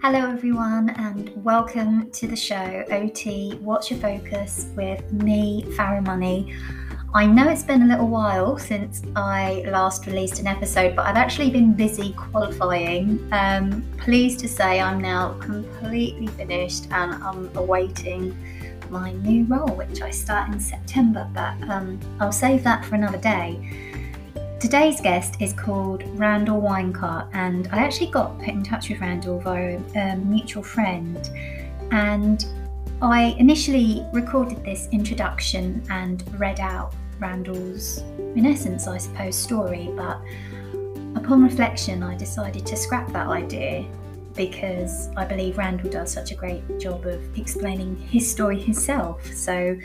Hello, everyone, and welcome to the show OT What's Your Focus with me, Farah Money. I know it's been a little while since I last released an episode, but I've actually been busy qualifying. Um, pleased to say I'm now completely finished and I'm awaiting my new role, which I start in September, but um, I'll save that for another day. Today's guest is called Randall Winecart, and I actually got put in touch with Randall via a mutual friend. And I initially recorded this introduction and read out Randall's, in essence, I suppose, story, but upon reflection, I decided to scrap that idea because I believe Randall does such a great job of explaining his story himself. So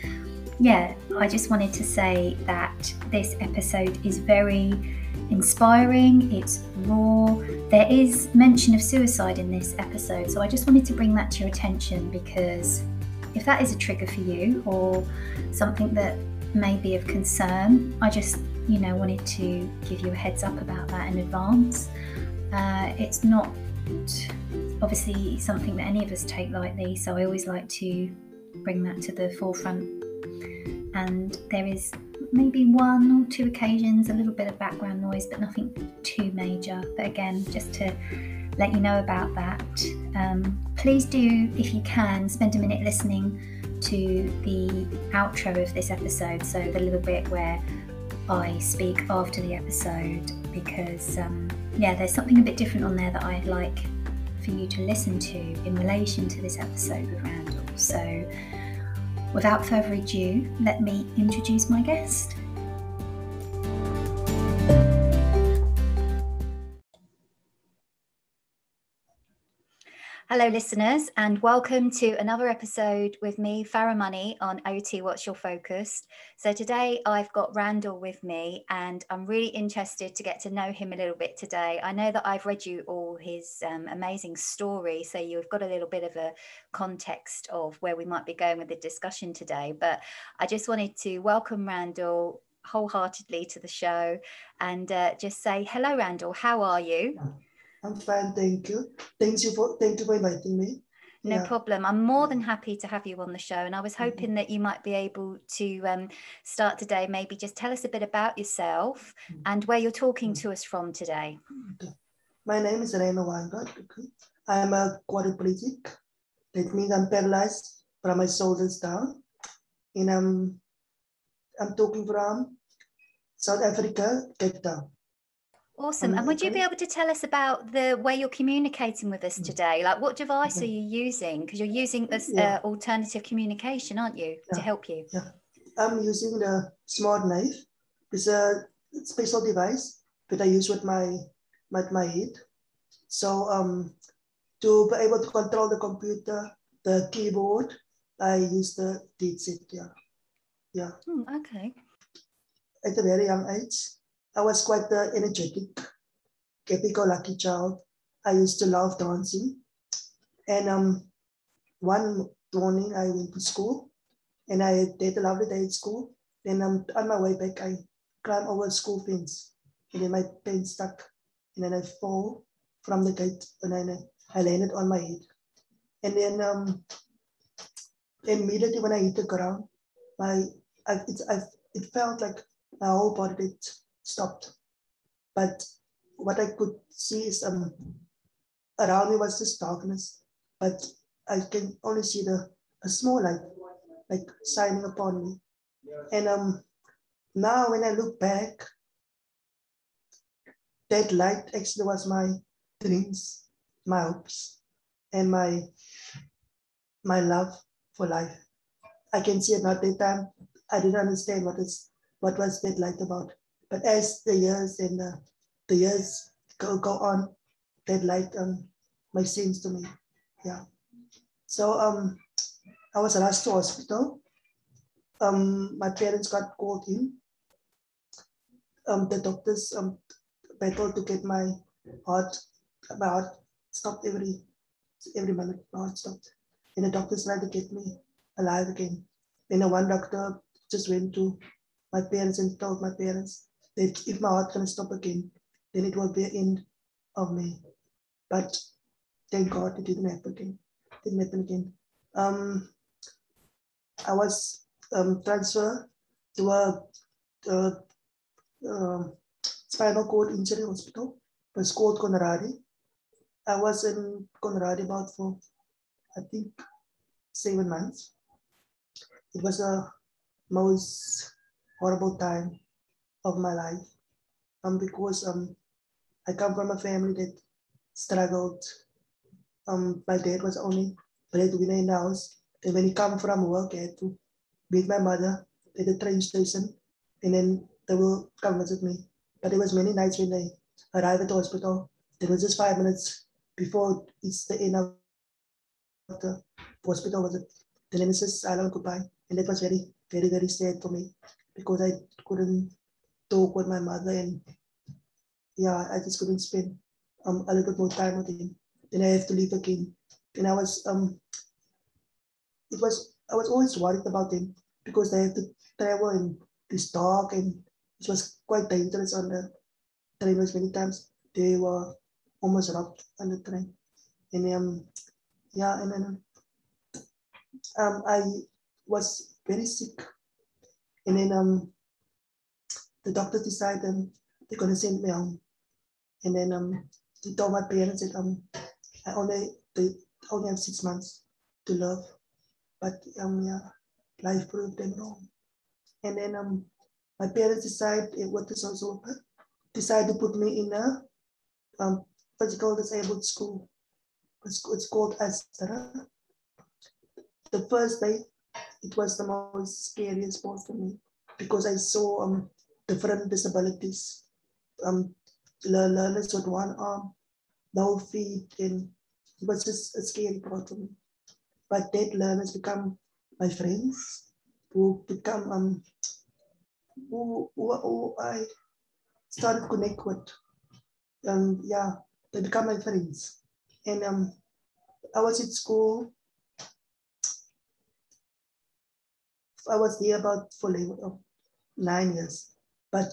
yeah, I just wanted to say that this episode is very inspiring, it's raw. There is mention of suicide in this episode, so I just wanted to bring that to your attention because if that is a trigger for you or something that may be of concern, I just, you know, wanted to give you a heads up about that in advance. Uh, it's not obviously something that any of us take lightly, so I always like to bring that to the forefront and there is maybe one or two occasions a little bit of background noise, but nothing too major. But again, just to let you know about that, um, please do, if you can, spend a minute listening to the outro of this episode. So, the little bit where I speak after the episode, because um, yeah, there's something a bit different on there that I'd like for you to listen to in relation to this episode with Randall. So, Without further ado, let me introduce my guest. Hello, listeners, and welcome to another episode with me, Farah Money, on OT What's Your Focus. So, today I've got Randall with me, and I'm really interested to get to know him a little bit today. I know that I've read you all his um, amazing story, so you've got a little bit of a context of where we might be going with the discussion today. But I just wanted to welcome Randall wholeheartedly to the show and uh, just say, Hello, Randall, how are you? I'm fine, thank you. Thank you for thank you for inviting me. No yeah. problem. I'm more than happy to have you on the show, and I was mm-hmm. hoping mm-hmm. that you might be able to um, start today. Maybe just tell us a bit about yourself mm-hmm. and where you're talking mm-hmm. to us from today. Okay. My name is Reno Wangard. I'm a quadriplegic. That means I'm paralyzed from my shoulders down, and I'm I'm talking from South Africa, Cape Town. Awesome. And would you be able to tell us about the way you're communicating with us mm. today? Like, what device are you using? Because you're using this yeah. uh, alternative communication, aren't you, yeah. to help you? Yeah. I'm using the SmartNav. It's a special device that I use with my with my head. So um, to be able to control the computer, the keyboard, I use the headset. Yeah. Yeah. Hmm, okay. At a very young age, I was quite uh, energetic, happy-go-lucky child. I used to love dancing. And um, one morning I went to school and I did a lovely day at school. Then um, on my way back, I climbed over school fence and then my pen stuck and then I fall from the gate and then I landed on my head. And then um, immediately when I hit the ground, my I, it, I, it felt like my whole body did stopped. But what I could see is um, around me was this darkness, but I can only see the a small light, like shining upon me. And um, now when I look back, that light actually was my dreams, my hopes, and my my love for life. I can see it now. That time I didn't understand what is what was that light about. But as the years and the, the years go, go on, that light um, makes sense to me. Yeah. So um, I was rushed to hospital. Um, my parents got called in. Um, the doctors um, battled to get my heart, my heart stopped every every minute. My heart stopped. And the doctors tried to get me alive again. Then one doctor just went to my parents and told my parents if my heart can stop again, then it will be the end of me. But thank God it didn't happen again. It Didn't happen again. Um, I was um, transferred to a, a spinal cord injury hospital. It was called Conradie. I was in Conradie about for, I think, seven months. It was a most horrible time of my life. Um, because um, I come from a family that struggled. Um, my dad was only breadwinner in the house. And when he come from work, I had to meet my mother at the train station, and then they will come visit me. But there was many nights when they arrived at the hospital. There was just five minutes before it's the end of the hospital visit. The nemesis island goodbye. And that was very, very, very sad for me because I couldn't talk with my mother and yeah, I just couldn't spend um, a little more time with him. Then I have to leave again. And I was um it was I was always worried about him because they have to travel in this dark and it was quite dangerous on the train was many times they were almost robbed on the train. And um yeah and then um I was very sick and then um the doctors decided um, they're gonna send me home. And then um he told my parents that um I only they only have six months to live. But um yeah, life proved them wrong. And then um my parents decided what is also decided to put me in a um physical disabled school. It's, it's called Astra. The first day, it was the most scariest part for me because I saw um different disabilities. Um, learners with one arm, no feet, and it was just a scary part for me. But that learners become my friends, who become um, who, who, who I started connect with. Um, yeah, they become my friends. And um, I was at school. I was there about for like, nine years, but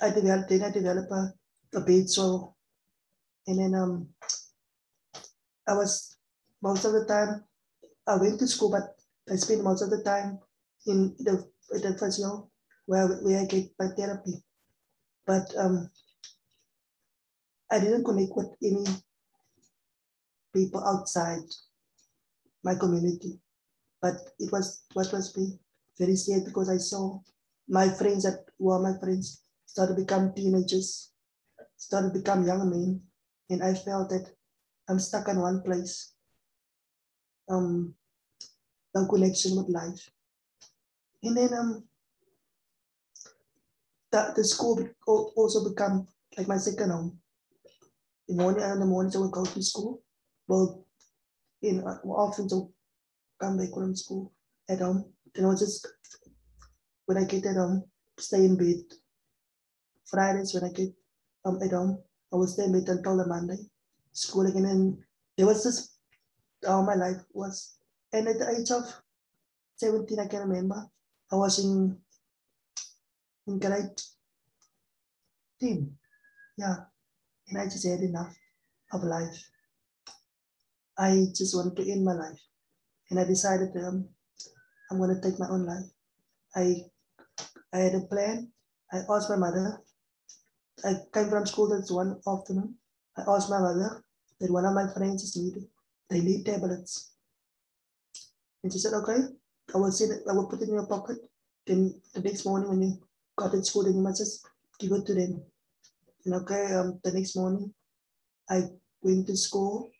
I developed then I developed a, a bed sore, and then um, I was most of the time I went to school, but I spent most of the time in the in the physio where where I get my therapy, but um, I didn't connect with any people outside my community. But it was what was me very sad because I saw my friends that were my friends started to become teenagers, started to become young men, and I felt that I'm stuck in one place. Um, no connection with life. And then um, the, the school also become like my second home. In the morning, in the mornings I would go to school. Well, in uh, often to come back from school at home. Then I just when I get at home, stay in bed. Fridays when I get um, at home, I will stay in bed until the Monday. School again, and there was this all my life was. And at the age of 17, I can remember, I was in in grade 10. Yeah. And I just had enough of life. I just wanted to end my life. And I decided um, I'm going to take my own life. I, I had a plan. I asked my mother. I came from school that's one afternoon. I asked my mother that one of my friends is needed. They need tablets. And she said, okay, I will send it, I will put it in your pocket. Then the next morning when you got to school, then you must just give it to them. And okay, um, the next morning I went to school.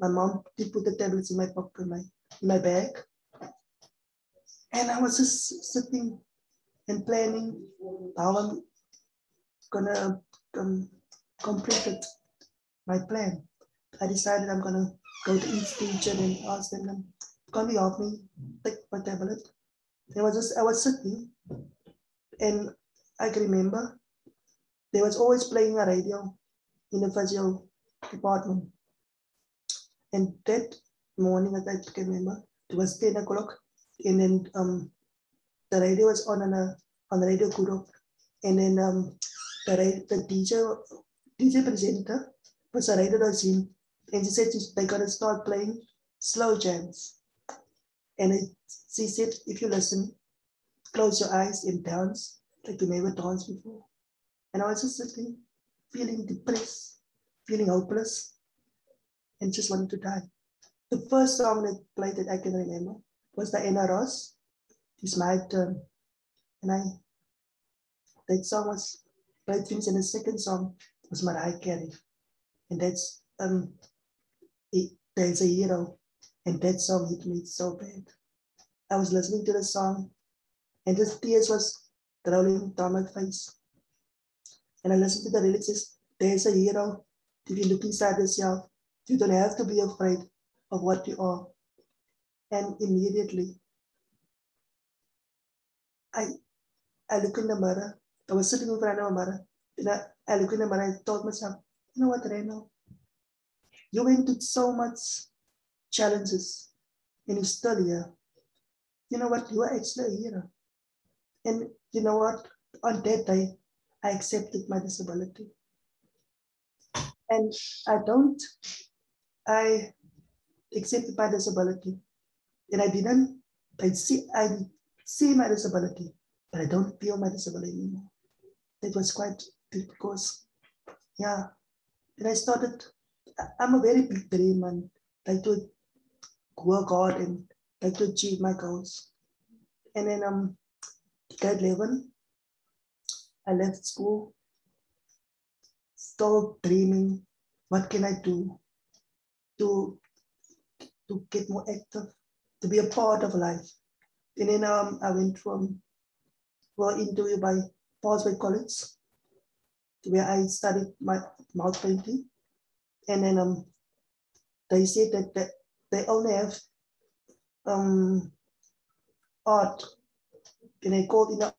My mom did put the tablets in my pocket, my in my bag. And I was just sitting and planning how I'm gonna um, complete my plan. I decided I'm gonna go to each teacher and ask them, can you help me take my tablet? I was just I was sitting and I can remember there was always playing a radio in the physio department. And that morning, as I can remember, it was 10 o'clock. And then um, the radio was on on, a, on the radio Kuro. And then um, the, the DJ, DJ presenter was a radio Dozin. And she said they're going to start playing slow jams. And it, she said, if you listen, close your eyes and dance like you never danced before. And I was just sitting, feeling depressed, feeling hopeless, and just wanted to die. The first song that played that I can remember was Diana Ross. It's my turn. And I that song was played things and the second song was Mariah Carey. And that's um it, there's a hero. And that song hit me so bad. I was listening to the song and the tears was rolling down my face. And I listened to the lyrics, there's a hero. If you look inside yourself, you don't have to be afraid of what you are. And immediately, I, I look in the mirror. I was sitting in front of a mirror. And I, I look in the mirror and told myself, you know what, Reno? You went through so much challenges and you're still here. You know what? You are actually a hero. And you know what? On that day, I accepted my disability. And I don't, I accepted my disability. And I didn't, I see, I see my disability, but I don't feel my disability anymore. It was quite deep because, yeah. And I started, I'm a very big dream and like to work hard and like to achieve my goals. And then um, grade 11, I left school, still dreaming, what can I do to, to get more active, to be a part of life. And then um, I went from, well, interviewed by False Bay College, where I studied my mouth painting. And then um, they said that, that they only have um, art. And I called in, a,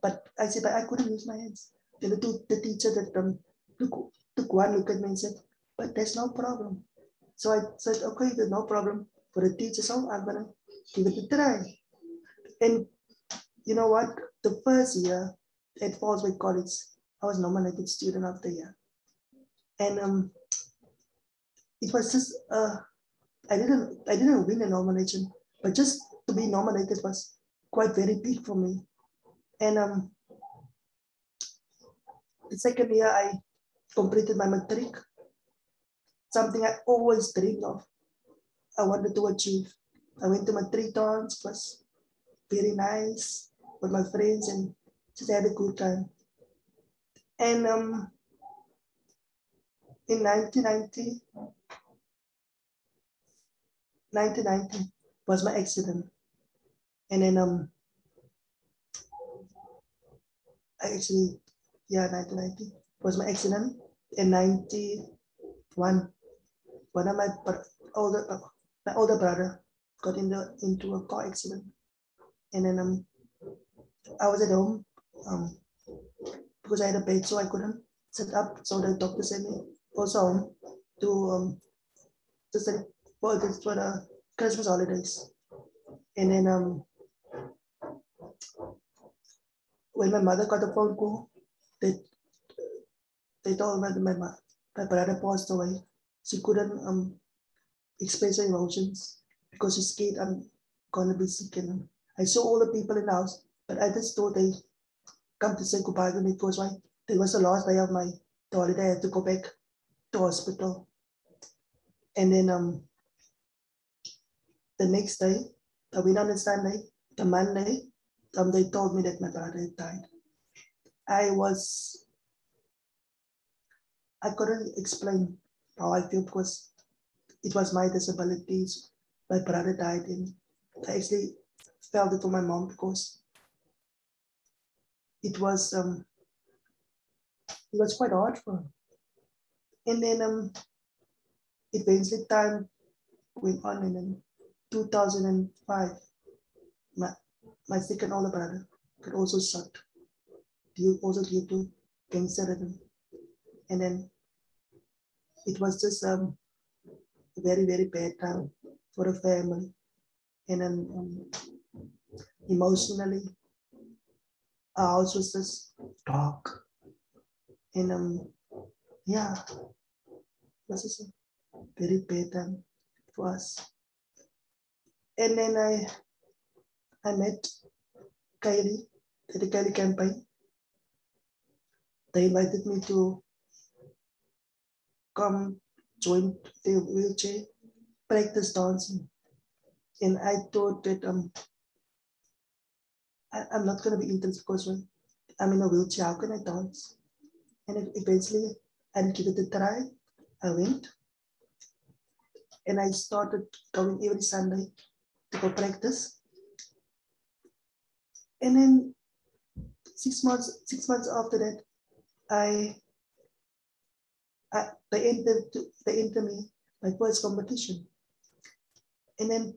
but I said, but I couldn't use my hands. And the, the teacher that um, took, took one look at me and said, but there's no problem. So I said, okay, there's no problem for the teacher, so I'm gonna give it a try. And you know what? The first year at False Bay College, I was nominated student of the year. And um, it was just uh, I didn't I didn't win a nomination, but just to be nominated was quite very big for me. And um, the second year I completed my matric, something I always dreamed of. I wanted to achieve. I went to matric dance, it was very nice with my friends and just had a good time. And um, in 1990, 1990 was my accident. And then um, I actually, yeah, 1990 was my accident. In 91, one of my older, my older brother got into, into a car accident. And then um, I was at home um, because I had a bed, so I couldn't sit up. So the doctor sent me also home to um, just like for the Christmas holidays. And then um, when my mother got a phone call, they they told me that my, my brother passed away. She couldn't um express her emotions because she's scared I'm gonna be sick. And I saw all the people in the house, but I just thought they come to say goodbye to me because why? It was the last day of my holiday. I had to go back to hospital. And then um the next day, the went on the Sunday, the Monday, um, they told me that my brother had died. I was, I couldn't explain how I feel because it was my disabilities. My brother died and I actually felt it for my mom because it was um it was quite hard for her. And then um eventually time went on and then 2005, my, my second older brother could also shot due also due to cancer. And then it was just um, a very, very bad time for the family. And um, emotionally, house was just dark. And um, yeah, was just a very bad time for us. And then I I met Kylie the Kylie campaign. They invited me to come join the wheelchair practice dancing. And I thought that um, I, am not going to be interested because when I'm in a wheelchair, how can I dance? And eventually I give it a try. I went and I started going every Sunday to go practice. And then six months, six months after that, I, Uh, I they entered they entered me my first competition. And then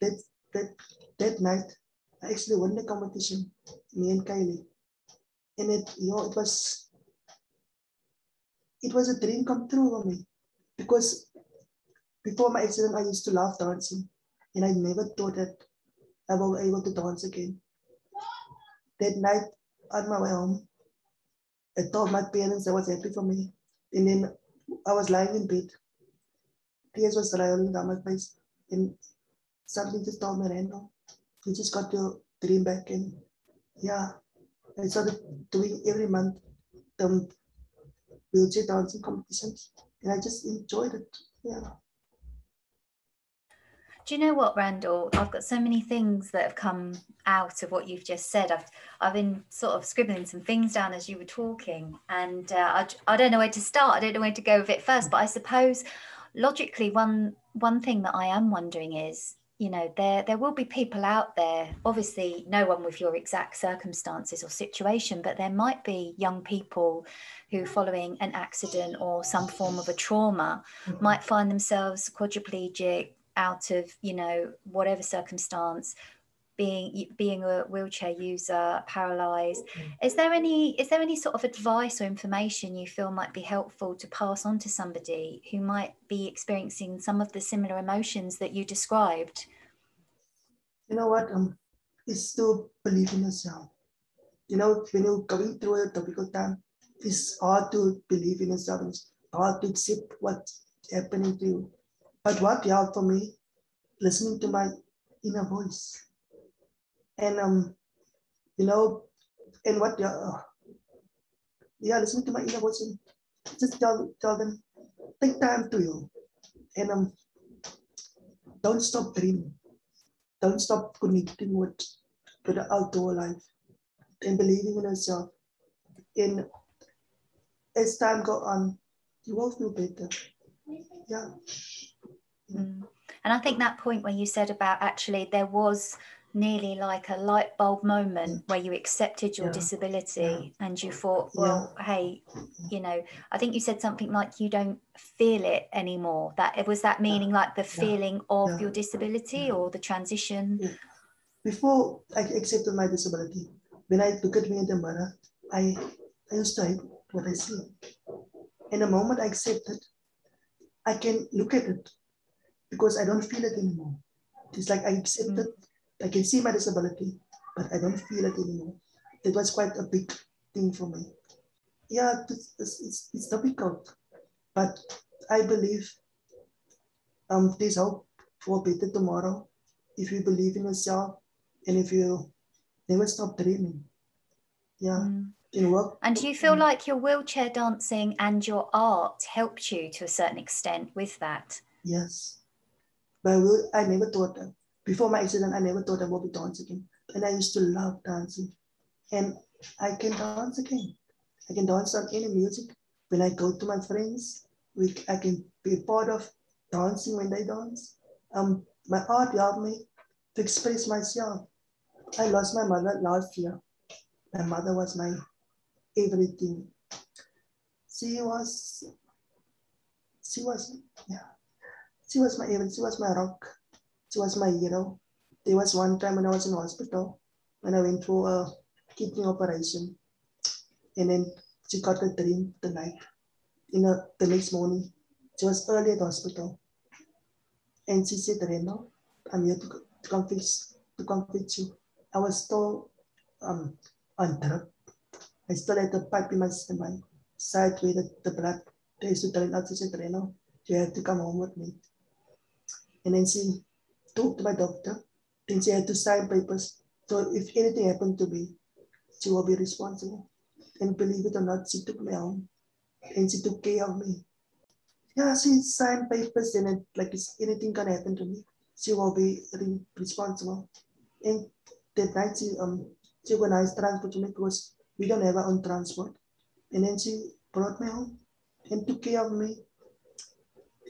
that that that night, I actually won the competition, me and Kylie. And it, you know, it was it was a dream come true for me because before my accident, I used to love dancing, and I never thought that I will be able to dance again. That night on my way home, I told my parents I was happy for me, and then I was lying in bed. Tears was rolling down my face, and something just told me, Randall, you just got your dream back, and yeah, I started doing every month the wheelchair dancing competitions, and I just enjoyed it. Yeah. Do you know what, Randall? I've got so many things that have come out of what you've just said. I've I've been sort of scribbling some things down as you were talking, and uh, I, I don't know where to start. I don't know where to go with it first. But I suppose logically, one one thing that I am wondering is, you know, there there will be people out there. Obviously, no one with your exact circumstances or situation, but there might be young people who, following an accident or some form of a trauma, might find themselves quadriplegic out of you know whatever circumstance being being a wheelchair user paralyzed. Mm-hmm. is there any is there any sort of advice or information you feel might be helpful to pass on to somebody who might be experiencing some of the similar emotions that you described? You know what? Um it's to believe in yourself you know when you're going through a difficult time it's hard to believe in yourself. It's hard to accept what's happening to you but what helped for me, listening to my inner voice. And, um, you know, and what, uh, yeah, listening to my inner voice and just tell, tell them, take time to you. And um, don't stop dreaming. Don't stop connecting with, with the outdoor life and believing in yourself. And as time go on, you will feel better. Yeah. Mm. And I think that point where you said about actually there was nearly like a light bulb moment where you accepted your yeah. disability yeah. and you thought, well, yeah. hey, you know, I think you said something like you don't feel it anymore. That it was that meaning like the feeling of your disability or the transition. Before I accepted my disability, when I look at me in the mirror, I, I used to hate what I see. And the moment I accept it, I can look at it because I don't feel it anymore. It's like I accept it. I can see my disability, but I don't feel it anymore. That was quite a big thing for me. Yeah, it's, it's, it's difficult, but I believe um, there's hope for a better tomorrow if you believe in yourself and if you never stop dreaming. Yeah. Mm. Work. And do you feel like your wheelchair dancing and your art helped you to a certain extent with that? Yes. But I, I never thought that. Before my accident, I never thought I would be dancing. And I used to love dancing. And I can dance again. I can dance on any music. When I go to my friends, we, I can be a part of dancing when they dance. Um, my art helped me to express myself. I lost my mother last year. My mother was my everything. She was, she was, yeah, she was my even she was my rock. She was my hero. There was one time when I was in hospital when I went through a kidney operation. And then she got a dream the night. You know, the next morning. She was early at the hospital. And she said, Reno, I'm here to, to fix to fix you. I was still um on drip. I still had the pipe in my, in my side where the, the blood They used to train out, she said, Reno, you have to come home with me. And then she talked to my doctor. Then she had to sign papers. So if anything happened to me, she will be responsible. And believe it or not, she took me home and she took care of me. Yeah, she signed papers and it, like if anything can happen to me, she will be re- responsible. And that night she um she organized transport to me because we don't have our own transport. And then she brought me home and took care of me.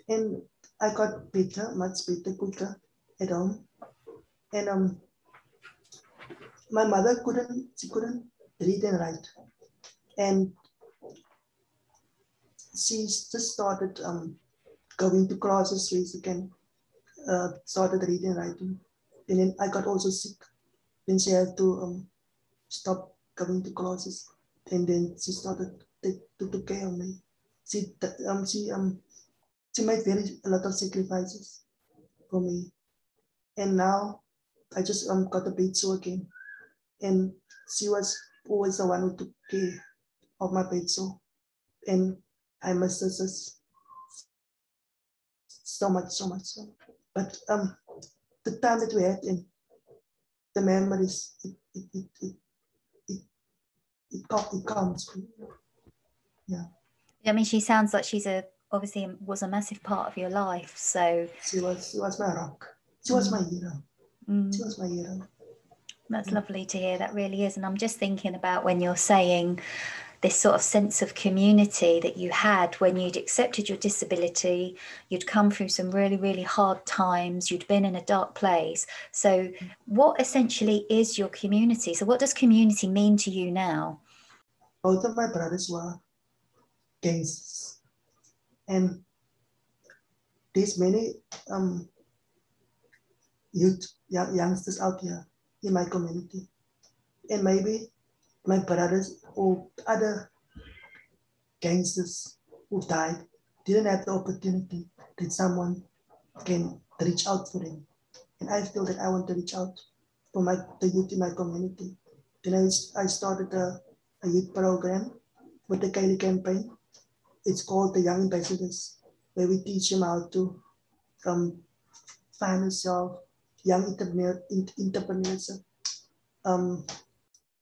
And I got better, much better, quicker at home. And um my mother couldn't she couldn't read and write. And she just started um, going to classes where she can uh, started reading and writing. And then I got also sick. Then she had to um, stop going to classes. And then she started to, to take care of me. She um she um she made very a lot of sacrifices for me. And now I just um got a bed sore again. And she was always the one who took care of my bed sore. And I miss just so much, so much. So. But um the time that we had in the memories, it it it it it, it, it comes. Yeah. I mean, she sounds like she's a obviously was a massive part of your life. So she was she was my rock. She was my hero. Mm. She was my hero. That's mm. lovely to hear. That really is. And I'm just thinking about when you're saying this sort of sense of community that you had when you'd accepted your disability, you'd come through some really, really hard times, you'd been in a dark place. So, what essentially is your community? So, what does community mean to you now? Both of my brothers were gangsters, and there's many um, youth, young, youngsters out here in my community, and maybe my brothers or other gangsters who died didn't have the opportunity that someone can reach out for them. And I feel that I want to reach out for my the youth in my community. Then I, I started a, a youth program with the Kaili campaign. It's called the Young Ambassadors, where we teach them how to from yourself, young entrepreneur, entrepreneurs, um,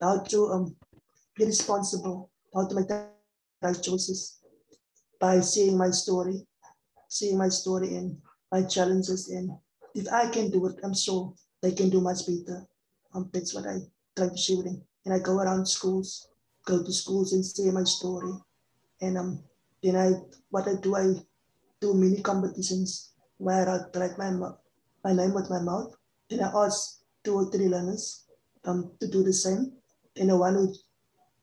how to um, be responsible, how to make the right choices by seeing my story, seeing my story and my challenges. And if I can do it, I'm sure they can do much better. Um, that's what I try to share with them. And I go around schools, go to schools and share my story. And um, then I, what I do, I do mini competitions where I write my, my name with my mouth. Then I ask two or three learners um, to do the same. And the one who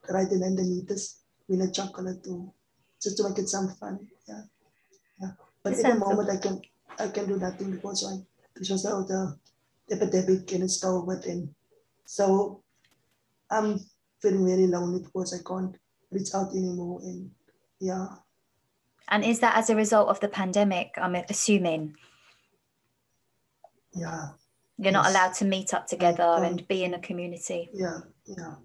write the name the this win a chocolate too, just to make it some fun. Yeah, yeah. But at the moment, I can I can do nothing because I because of the epidemic and it's over, and so I'm feeling very lonely because I can't reach out anymore. And yeah. And is that as a result of the pandemic? I'm assuming. Yeah. You're yes. not allowed to meet up together um, and be in a community. Yeah, yeah.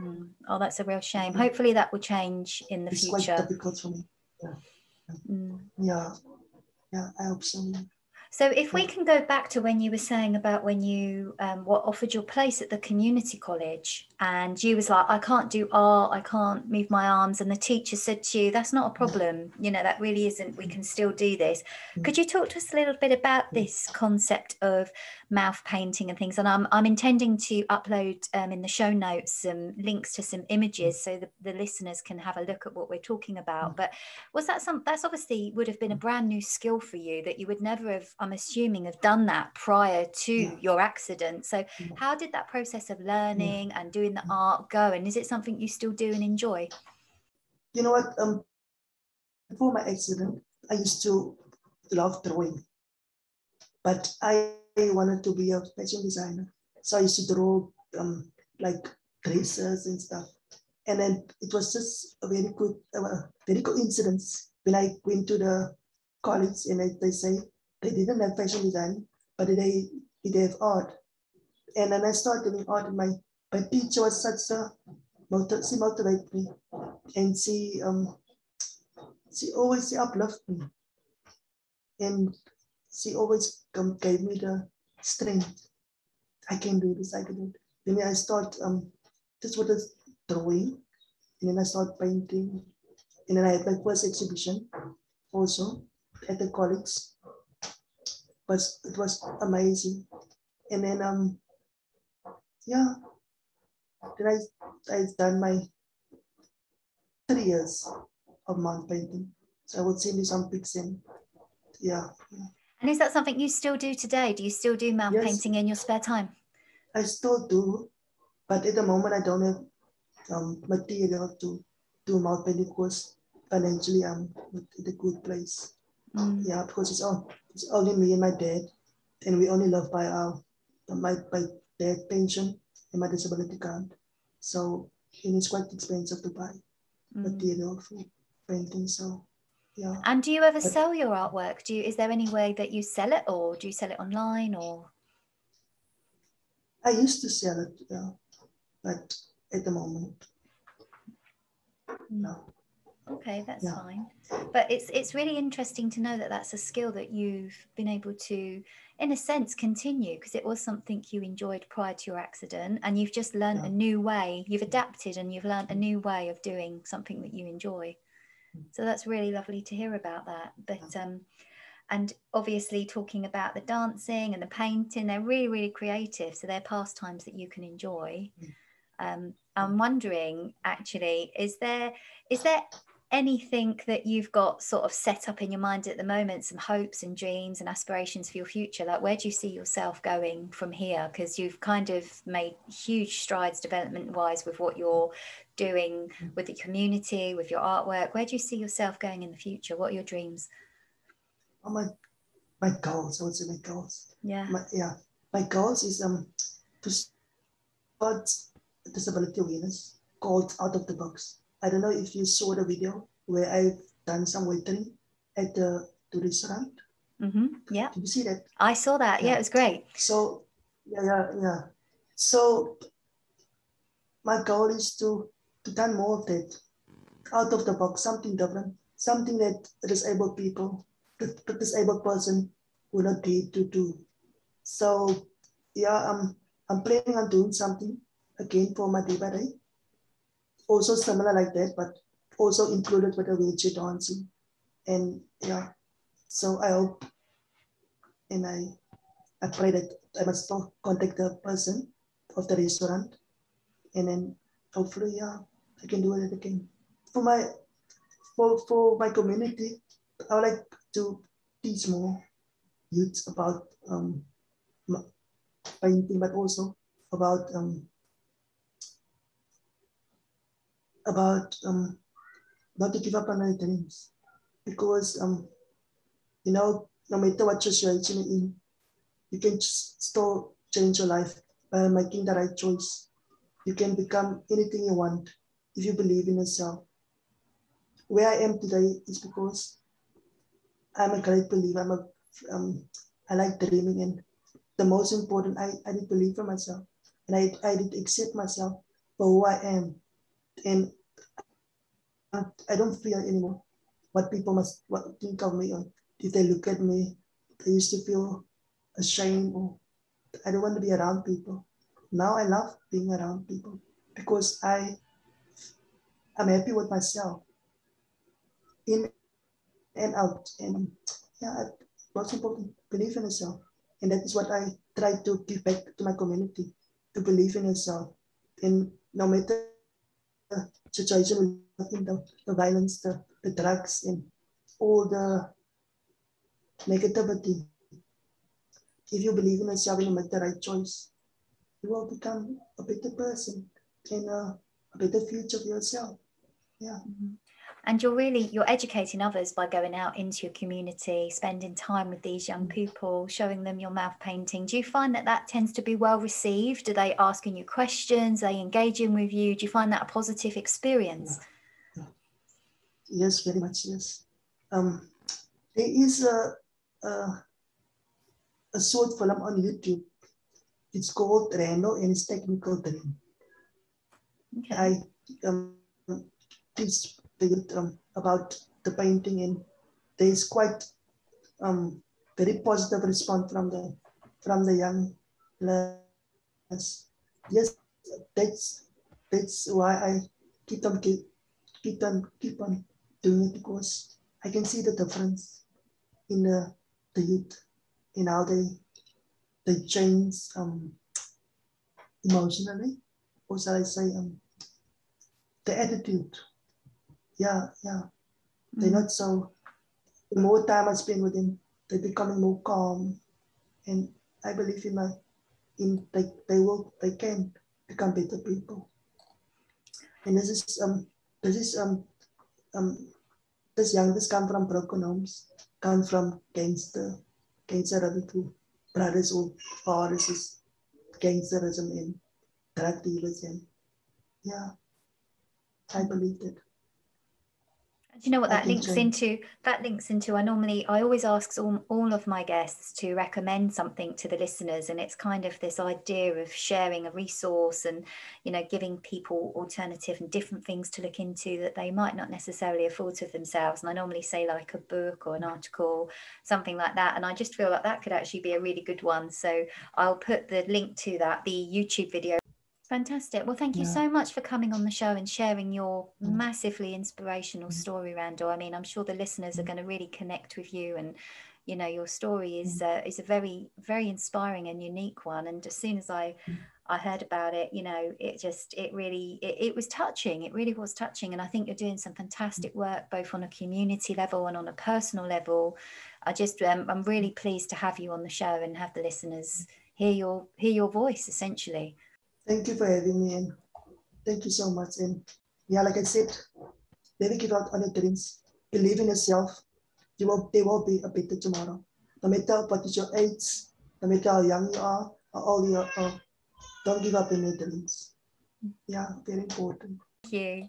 Mm. Oh, that's a real shame. Mm-hmm. Hopefully, that will change in the it's future. Quite difficult for me. Yeah. Mm. yeah, yeah. I hope so. So, if we can go back to when you were saying about when you um, were offered your place at the community college, and you was like, "I can't do art, I can't move my arms," and the teacher said to you, "That's not a mm. problem. You know, that really isn't. We mm. can still do this." Mm. Could you talk to us a little bit about mm. this concept of mouth painting and things? And I'm I'm intending to upload um, in the show notes some links to some images so the, the listeners can have a look at what we're talking about. But was that some? That's obviously would have been a brand new skill for you that you would never have I'm assuming, have done that prior to yeah. your accident. So, how did that process of learning and doing the art going? Is it something you still do and enjoy? You know what? Um, before my accident, I used to love drawing, but I wanted to be a fashion designer. So I used to draw um, like dresses and stuff. And then it was just a very good, uh, very coincidence when I went to the college and I, they say they didn't have fashion design, but they did have art. And then I started doing art, and my, my teacher was such a, she motivated me. And she, um, she always she uplift me. And she always come, gave me the strength. I can do this, I can do it. Then I start um just with the drawing, and then I start painting. And then I had my first exhibition also at the college. But it was amazing. And then um yeah. Then I I done my three years of mount painting. So I would send you some pics in. yeah. And is that something you still do today? Do you still do mount Yes. painting in your spare time? I still do, but at the moment I don't have um, material to do mount painting because financially I'm not in a good place. Mm. Yeah, because it's all it's only me and my dad, and we only live by our my my dad pension and my disability card. So and it's quite expensive to buy Mm. material for painting. So yeah. And do you ever But- sell your artwork? Do you is there any way that you sell it or do you sell it online or I used to sell it, yeah, but at the moment, no. Okay, that's Yeah. fine. But it's it's really interesting to know that that's a skill that you've been able to, in a sense, continue because it was something you enjoyed prior to your accident, and you've just learned a new way. You've adapted and you've learned a new way of doing something that you enjoy. So that's really lovely to hear about that. But um, and obviously talking about the dancing and the painting, they're really really creative. So they're pastimes that you can enjoy. Mm. Um, I'm wondering, actually, is there is there anything that you've got sort of set up in your mind at the moment some hopes and dreams and aspirations for your future like where do you see yourself going from here? Because you've kind of made huge strides development wise with what you're doing with the community with your artwork. Where do you see yourself going in the future? What are your dreams? Oh, my my goals, I would say my goals. yeah. My, yeah, my goals is um to start disability awareness called Out of the Box. I don't know if you saw the video where I've done some waitering at the, the restaurant. hmm yeah Did you see that? i saw that yeah Yeah. it was great So yeah, yeah, yeah. So my goal is to to done more of that, out of the box, something different, something that disabled people, the, the disabled person will not be able to do. So yeah, I'm I'm planning on doing something again for my day by day. Also similar like that, but also included with a wheelchair dancing. And yeah, so I hope and I I pray that I must contact the person of the restaurant and then hopefully yeah I can do it again. For my for for my community, I would like to teach more youth about um painting but also about um about um not to give up on their dreams because um you know no matter what situation you're in you can still change your life by making the right choice. You can become anything you want if you believe in yourself. Where I am today is because I'm a great believer. I'm a, um, I like dreaming, and the most important, I, I did believe in myself, and I, I did accept myself for who I am, and I, don't fear anymore what people must what think of me or did they look at me. I used to feel ashamed or I don't want to be around people. Now I love being around people because I I'm happy with myself in and out. And yeah, most important, believe in yourself. And that is what I try to give back to my community, to believe in yourself. And no matter the situation, the, the violence, the, the drugs, and all the negativity, if you believe in yourself and you make the right choice, you will become a better person and a, a better future for yourself. Yeah. Mhm. And you're really you're educating others by going out into your community, spending time with these young people, showing them your mouth painting. Do you find that that tends to be well received? Are they asking you questions? Are they engaging with you? Do you find that a positive experience? Yes, very much. Yes. Um, there is a, a a short film on YouTube. It's called Reno and its Technical Dream. Okay. I um, teach the youth um, about the painting and there's quite um, very positive response from the from the young learners. Yes, that's that's why I keep on keep, keep on keep on doing it because I can see the difference in the, the youth in how they they change um, emotionally, or shall I say um, the attitude. Yeah, yeah. Mm. They're not so the more time I spend with them, they're becoming more calm. And I believe in my in they, they will they can become better people. And this is um this is um um this youngest come from broken homes, come from gangster gangsterism brothers or fathers is gangsterism and drug dealers and yeah. I believe that you know what that links into? That links into. I normally, I always ask all, all of my guests to recommend something to the listeners, and it's kind of this idea of sharing a resource and, you know, giving people alternative and different things to look into that they might not necessarily have thought of themselves. And I normally say like a book or an article, something like that. And I just feel like that could actually be a really good one. So I'll put the link to that, the YouTube video Fantastic. Well, thank you yeah. so much for coming on the show and sharing your mm. massively inspirational mm. story, Randall. I mean, I'm sure the listeners are mm. going to really connect with you, and you know, your story is uh, is a very very inspiring and unique one. And as soon as I. I heard about it, you know, it just it really it, it was touching. It really was touching, and I think you're doing some fantastic work both on a community level and on a personal level. I just um, I'm really pleased to have you on the show and have the listeners hear your hear your voice essentially. Thank you for having me and thank you so much. And yeah, like I said, never give up on your dreams. Believe in yourself. You will, there will be a better tomorrow. No matter what is your age, no matter how young you are, how old you are, don't give up on your dreams. Yeah, very important. Thank you.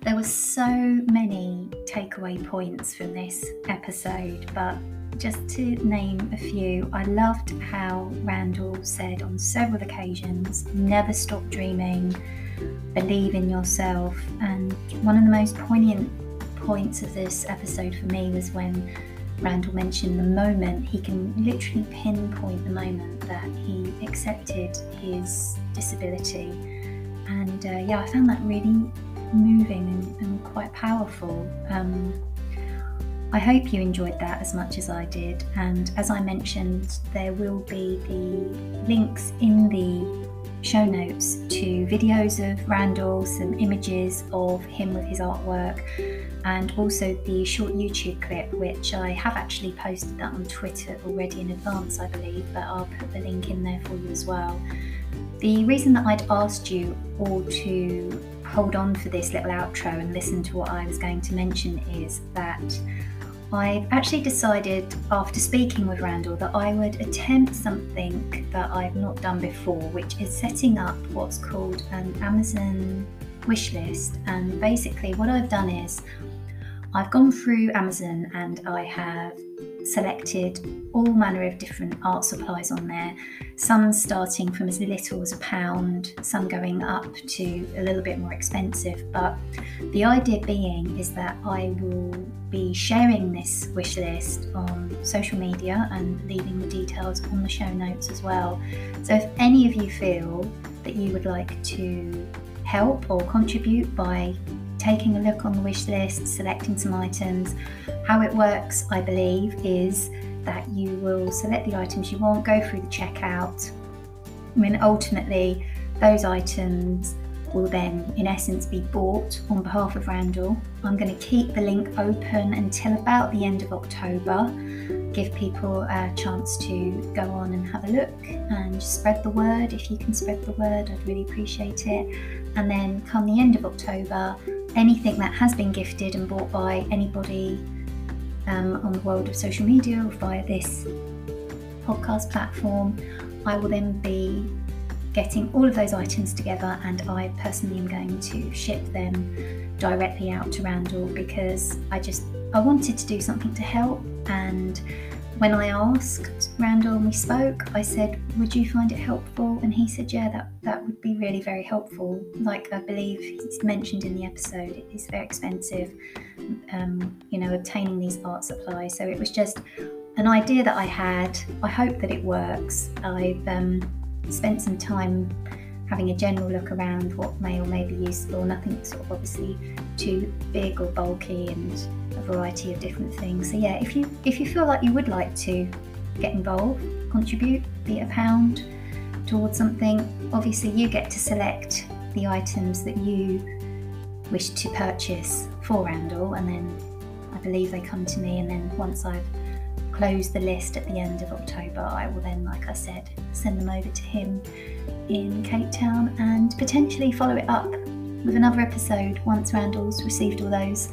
There were so many takeaway points from this episode, but just to name a few, I loved how Randall said on several occasions never stop dreaming, believe in yourself. And one of the most poignant points of this episode for me was when Randall mentioned the moment he can literally pinpoint the moment that he accepted his disability. And uh, yeah, I found that really moving and, and quite powerful. Um, I hope you enjoyed that as much as I did. And as I mentioned, there will be the links in the show notes to videos of Randall, some images of him with his artwork, and also the short YouTube clip, which I have actually posted that on Twitter already in advance, I believe, but I'll put the link in there for you as well. The reason that I'd asked you all to hold on for this little outro and listen to what I was going to mention is that I've actually decided after speaking with Randall that I would attempt something that I've not done before, which is setting up what's called an Amazon wish list. And basically, what I've done is I've gone through Amazon and I have selected all manner of different art supplies on there, some starting from as little as a pound, some going up to a little bit more expensive. But the idea being is that I will be sharing this wish list on social media and leaving the details on the show notes as well. So if any of you feel that you would like to help or contribute by taking a look on the wish list, selecting some items. How it works, I believe, is that you will select the items you want, go through the checkout. I mean, ultimately, those items will then, in essence, be bought on behalf of Randall. I'm going to keep the link open until about the end of October, give people a chance to go on and have a look and spread the word. If you can spread the word, I'd really appreciate it. And then, come the end of October, anything that has been gifted and bought by anybody um, on the world of social media or via this podcast platform, I will then be getting all of those items together and I personally am going to ship them directly out to Randall because I just I wanted to do something to help and when I asked Randall and we spoke, I said, would you find it helpful? And he said, yeah, that, that would be really very helpful. Like I believe he's mentioned in the episode, it is very expensive, um, you know, obtaining these art supplies. So it was just an idea that I had. I hope that it works. I've um, spent some time having a general look around what may or may be useful, nothing sort of obviously too big or bulky and a variety of different things. So yeah, if you if you feel like you would like to get involved, contribute, be it a pound towards something, obviously you get to select the items that you wish to purchase for Randall and then I believe they come to me and then once I've closed the list at the end of October, I will then, like I said, send them over to him in Cape Town and potentially follow it up with another episode once Randall's received all those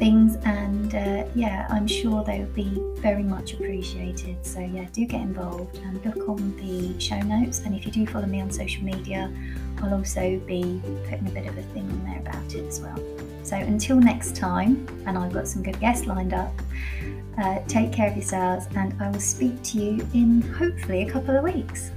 things. And uh, yeah, I'm sure they will be very much appreciated. So yeah, do get involved and look on the show notes. And if you do follow me on social media, I'll also be putting a bit of a thing on there about it as well. So until next time, and I've got some good guests lined up. Uh, take care of yourselves, and I will speak to you in hopefully a couple of weeks.